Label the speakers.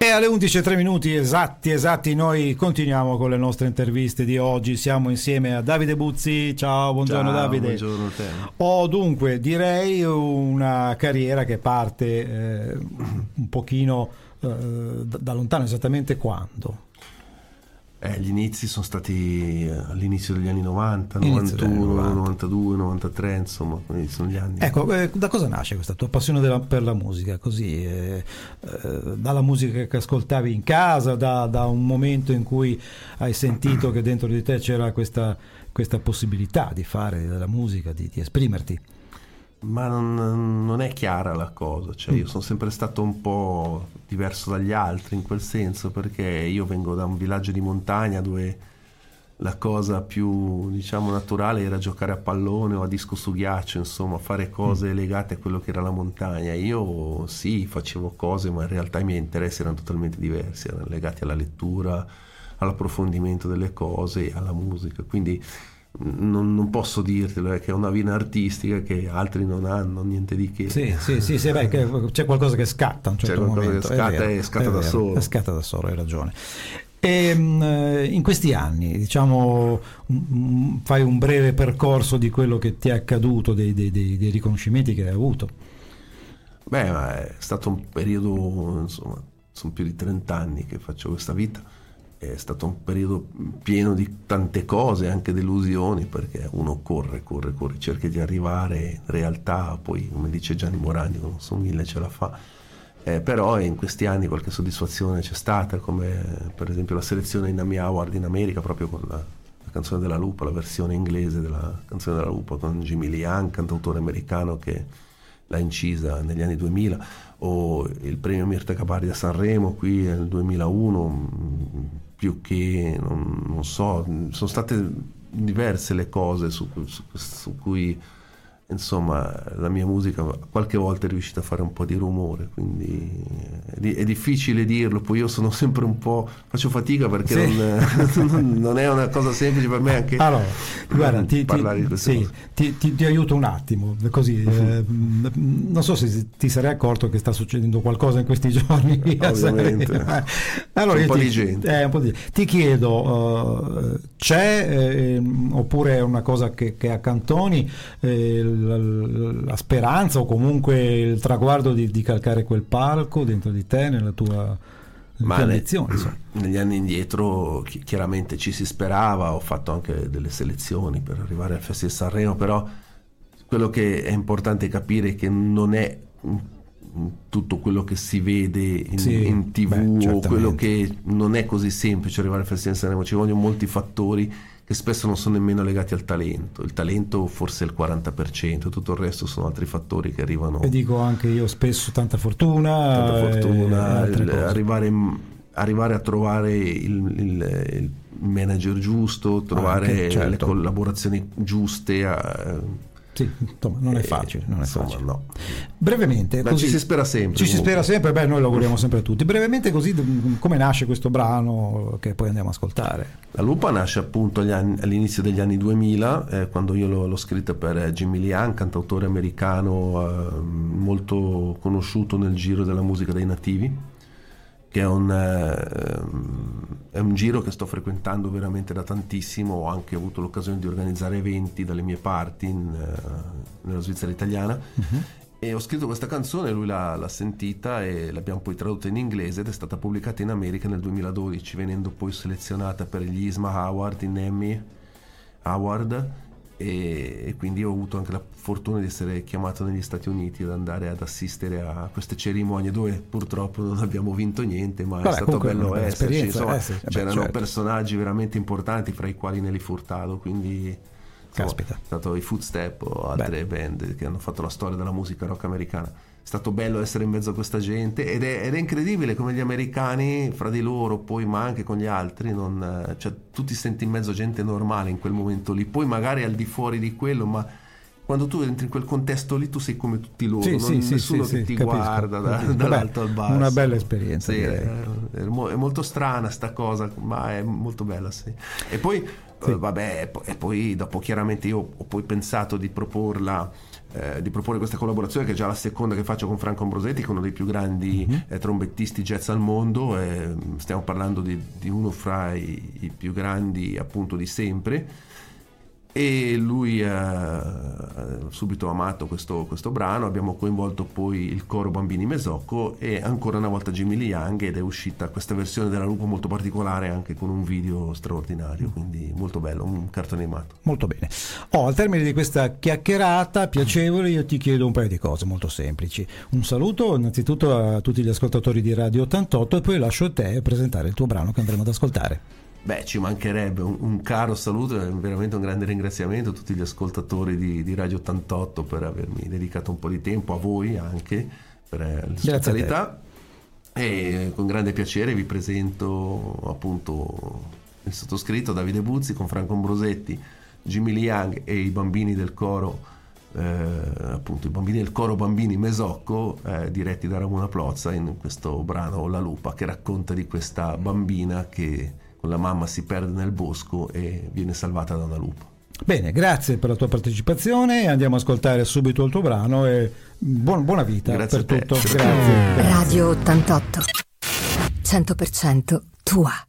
Speaker 1: E alle 11.03 minuti esatti, esatti, noi continuiamo con le nostre interviste di oggi. Siamo insieme a Davide Buzzi. Ciao, buongiorno
Speaker 2: Ciao,
Speaker 1: Davide.
Speaker 2: Buongiorno a te.
Speaker 1: Ho dunque, direi, una carriera che parte eh, un pochino eh, da, da lontano, esattamente quando?
Speaker 2: Eh, gli inizi sono stati eh, all'inizio degli anni 90,
Speaker 1: Inizio
Speaker 2: 91,
Speaker 1: degli anni 90.
Speaker 2: 92, 93, insomma, sono gli anni.
Speaker 1: Ecco, eh, da cosa nasce questa tua passione della- per la musica? Così, eh, eh, dalla musica che ascoltavi in casa, da, da un momento in cui hai sentito che dentro di te c'era questa, questa possibilità di fare della musica, di, di esprimerti.
Speaker 2: Ma non, non è chiara la cosa, cioè io sono sempre stato un po' diverso dagli altri in quel senso, perché io vengo da un villaggio di montagna dove la cosa più diciamo naturale era giocare a pallone o a disco su ghiaccio, insomma, fare cose legate a quello che era la montagna. Io sì, facevo cose, ma in realtà i miei interessi erano totalmente diversi, erano legati alla lettura, all'approfondimento delle cose, alla musica. Quindi non, non posso dirtelo, è che è una vena artistica che altri non hanno, niente di che.
Speaker 1: Sì, sì, sì, sì, beh, che c'è qualcosa che scatta a un
Speaker 2: C'è
Speaker 1: certo
Speaker 2: qualcosa che
Speaker 1: momento. è
Speaker 2: scatta
Speaker 1: vero,
Speaker 2: e scatta
Speaker 1: è
Speaker 2: da
Speaker 1: vero,
Speaker 2: solo.
Speaker 1: Scatta da solo, hai ragione. E, mh, in questi anni, diciamo, fai un breve percorso di quello che ti è accaduto, dei, dei- dei- dei riconoscimenti che hai avuto.
Speaker 2: Beh, è stato un periodo, insomma, sono più di 30 anni che faccio questa vita, è stato un periodo pieno di tante cose, anche delusioni, perché uno corre, corre, corre, cerca di arrivare, in realtà poi, come dice Gianni Morandi, non so mille ce la fa. Eh, però in questi anni qualche soddisfazione c'è stata, come per esempio la selezione in Ami Award in America, proprio con la, la canzone della lupa, la versione inglese della canzone della lupa con Jimmy Lee Young, cantautore americano che l'ha incisa negli anni 2000 o il premio Mirta Capardi a Sanremo qui nel 2001 mh, più che non, non so sono state diverse le cose su, su- su cui insomma la mia musica qualche volta è riuscita a fare un po' di rumore quindi è, di- è difficile dirlo poi io sono sempre un po' faccio fatica perché
Speaker 1: Sì.
Speaker 2: non, non è una cosa semplice per me anche
Speaker 1: Allora, guarda, ti, ti-
Speaker 2: parlare di queste
Speaker 1: sì, ti- ti- ti aiuto un attimo, così, eh, mh, non so se ti sarei accorto che sta succedendo qualcosa in questi giorni.
Speaker 2: Ovviamente.
Speaker 1: Eh, Allora,
Speaker 2: Un po'
Speaker 1: ti,
Speaker 2: gente.
Speaker 1: eh, un po' di- ti chiedo, eh, c'è ehm, oppure è una cosa che, che accantoni eh, la, la speranza o comunque il traguardo di, di calcare quel palco dentro di te, nella tua,
Speaker 2: Ma ne- negli anni indietro chi- chiaramente ci si sperava, ho fatto anche delle selezioni per arrivare al Festival Sanremo, però quello che è importante capire è che non è tutto quello che si vede in,
Speaker 1: Sì,
Speaker 2: in tv
Speaker 1: beh,
Speaker 2: quello che non è così semplice arrivare al Festival Sanremo, ci vogliono molti fattori che spesso non sono nemmeno legati al talento, il talento forse è il 40%, tutto il resto sono altri fattori che arrivano
Speaker 1: E dico anche io spesso tanta fortuna.
Speaker 2: tanta
Speaker 1: eh,
Speaker 2: fortuna, il- arrivare, arrivare a trovare il, il- il manager giusto, trovare
Speaker 1: Anche, certo.
Speaker 2: le collaborazioni giuste. a-
Speaker 1: Sì, insomma, non è
Speaker 2: eh,
Speaker 1: facile. Non è
Speaker 2: insomma,
Speaker 1: facile.
Speaker 2: no.
Speaker 1: Brevemente,
Speaker 2: Ma
Speaker 1: così,
Speaker 2: ci si spera sempre,
Speaker 1: Ci si
Speaker 2: comunque.
Speaker 1: spera sempre, beh, noi lo auguriamo sempre a tutti. Brevemente, così, come nasce questo brano che poi andiamo a ascoltare?
Speaker 2: La Lupa nasce appunto anni- all'inizio degli anni 2000, eh, quando io l'ho, l'ho scritta per eh, Jimmy Young, cantautore americano eh, molto conosciuto nel giro della musica dei nativi, che è un, eh, è un giro che sto frequentando veramente da tantissimo, ho anche avuto l'occasione di organizzare eventi dalle mie parti in, eh, nella Svizzera italiana. E ho scritto questa canzone, lui l'ha, l'ha sentita e l'abbiamo poi tradotta in inglese ed è stata pubblicata in America nel 2012, venendo poi selezionata per gli Isma Award in Emmy Award e, e quindi ho avuto anche la fortuna di essere chiamato negli Stati Uniti ad andare ad assistere a queste cerimonie dove purtroppo non abbiamo vinto niente, ma
Speaker 1: Vabbè,
Speaker 2: è stato bello esserci. Insomma,
Speaker 1: eh sì, vabbè,
Speaker 2: c'erano
Speaker 1: certo.
Speaker 2: personaggi veramente importanti, fra i quali Nelly Furtado, quindi insomma,
Speaker 1: Caspita.
Speaker 2: è stato i Footstep o altre band che hanno fatto la storia della musica rock americana. È stato bello essere in mezzo a questa gente ed è, ed è incredibile come gli americani, fra di loro, poi ma anche con gli altri, non, eh, cioè, tu ti senti in mezzo a gente normale in quel momento lì, poi magari al di fuori di quello, ma quando tu entri in quel contesto lì tu sei come tutti loro,
Speaker 1: Sì,
Speaker 2: non-
Speaker 1: sì,
Speaker 2: nessuno
Speaker 1: sì,
Speaker 2: che ti
Speaker 1: capisco,
Speaker 2: guarda da-
Speaker 1: capisco.
Speaker 2: dall'alto
Speaker 1: Beh,
Speaker 2: al basso.
Speaker 1: una bella esperienza, direi.
Speaker 2: è, è mo- è molto strana sta cosa, ma è molto bella, sì. E poi, eh, vabbè, e e poi dopo chiaramente io ho poi pensato di proporla eh, di proporre questa collaborazione che è già la seconda che faccio con Franco Ambrosetti, che è uno dei più grandi mm-hmm. eh, trombettisti jazz al mondo, stiamo parlando di, di uno fra i, i, più grandi appunto di sempre e lui ha subito amato questo, questo, brano, abbiamo coinvolto poi il coro Bambini Mesocco e ancora una volta Jimmy Lee Young ed è uscita questa versione della Lupo molto particolare anche con un video straordinario, quindi molto bello, un cartone animato.
Speaker 1: Molto bene. Oh, al termine di questa chiacchierata piacevole io ti chiedo un paio di cose molto semplici. Un saluto innanzitutto a tutti gli ascoltatori di Radio 88 e poi lascio a te presentare il tuo brano che andremo ad ascoltare.
Speaker 2: Beh, ci mancherebbe un, un, caro saluto e veramente un grande ringraziamento a tutti gli ascoltatori di, di, Radio 88 per avermi dedicato un po' di tempo, a voi anche per l'ospitalità. E con grande piacere vi presento appunto il sottoscritto Davide Buzzi con Franco Ambrosetti, Jimmy Liang e i bambini del coro. Eh, appunto i bambini del coro Bambini Mesocco eh, diretti da Ramona Plozza in questo brano La Lupa che racconta di questa bambina che con la mamma si perde nel bosco e viene salvata da una lupa.
Speaker 1: Bene, grazie per la tua partecipazione. Andiamo a ascoltare subito il tuo brano e buon, buona vita
Speaker 2: grazie
Speaker 1: per tutto.
Speaker 2: Grazie.
Speaker 3: Radio 88 100% tua.